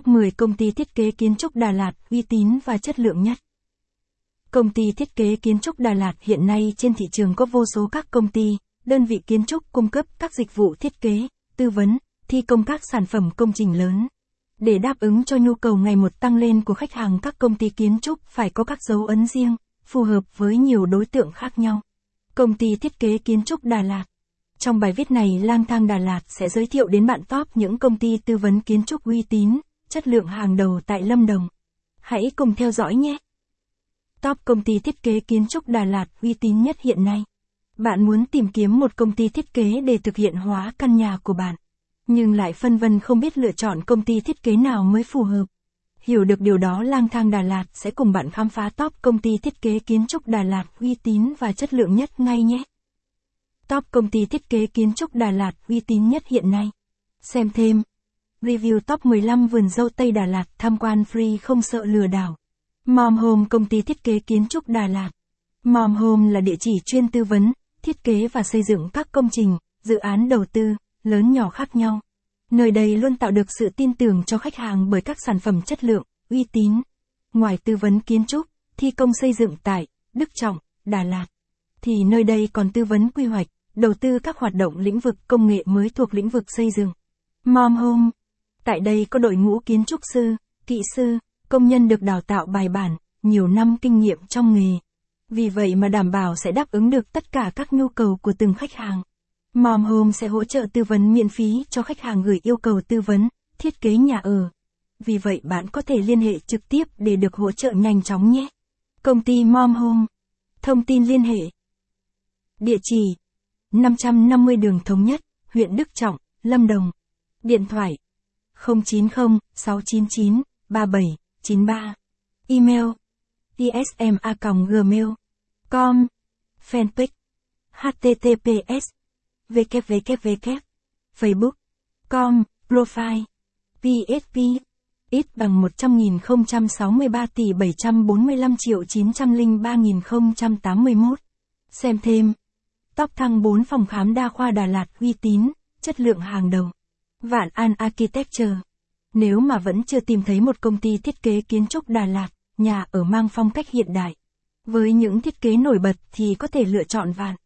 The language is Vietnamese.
Top 10 công ty thiết kế kiến trúc Đà Lạt uy tín và chất lượng nhất. Công ty thiết kế kiến trúc Đà Lạt hiện nay trên thị trường có vô số các công ty, đơn vị kiến trúc cung cấp các dịch vụ thiết kế, tư vấn, thi công các sản phẩm công trình lớn. Để đáp ứng cho nhu cầu ngày một tăng lên của khách hàng các công ty kiến trúc phải có các dấu ấn riêng, phù hợp với nhiều đối tượng khác nhau. Công ty thiết kế kiến trúc Đà Lạt Trong bài viết này Lang thang Đà Lạt sẽ giới thiệu đến bạn top những công ty tư vấn kiến trúc uy tín, chất lượng hàng đầu tại Lâm Đồng. Hãy cùng theo dõi nhé! Top công ty thiết kế kiến trúc Đà Lạt uy tín nhất hiện nay. Bạn muốn tìm kiếm một công ty thiết kế để thực hiện hóa căn nhà của bạn, nhưng lại phân vân không biết lựa chọn công ty thiết kế nào mới phù hợp. Hiểu được điều đó lang thang Đà Lạt sẽ cùng bạn khám phá top công ty thiết kế kiến trúc Đà Lạt uy tín và chất lượng nhất ngay nhé. Top công ty thiết kế kiến trúc Đà Lạt uy tín nhất hiện nay. Xem thêm. Review top 15 vườn dâu Tây Đà Lạt tham quan free không sợ lừa đảo. Mom Home công ty thiết kế kiến trúc Đà Lạt. Mom Home là địa chỉ chuyên tư vấn, thiết kế và xây dựng các công trình, dự án đầu tư, lớn nhỏ khác nhau. Nơi đây luôn tạo được sự tin tưởng cho khách hàng bởi các sản phẩm chất lượng, uy tín. Ngoài tư vấn kiến trúc, thi công xây dựng tại Đức Trọng, Đà Lạt, thì nơi đây còn tư vấn quy hoạch, đầu tư các hoạt động lĩnh vực công nghệ mới thuộc lĩnh vực xây dựng. Mom Home. Tại đây có đội ngũ kiến trúc sư, kỹ sư, công nhân được đào tạo bài bản, nhiều năm kinh nghiệm trong nghề. Vì vậy mà đảm bảo sẽ đáp ứng được tất cả các nhu cầu của từng khách hàng. Mom Home sẽ hỗ trợ tư vấn miễn phí cho khách hàng gửi yêu cầu tư vấn, thiết kế nhà ở. Vì vậy bạn có thể liên hệ trực tiếp để được hỗ trợ nhanh chóng nhé. Công ty Mom Home. Thông tin liên hệ. Địa chỉ 550 đường Thống Nhất, huyện Đức Trọng, Lâm Đồng. Điện thoại 090 699 37 93. Email tsma.gmail.com Fanpage https www Facebook com Profile PSP ít bằng 100.063 tỷ 745 triệu 903.081. Xem thêm. Top thăng 4 phòng khám đa khoa Đà Lạt uy tín, chất lượng hàng đầu. Vạn An Architecture. Nếu mà vẫn chưa tìm thấy một công ty thiết kế kiến trúc Đà Lạt, nhà ở mang phong cách hiện đại. Với những thiết kế nổi bật thì có thể lựa chọn Vạn.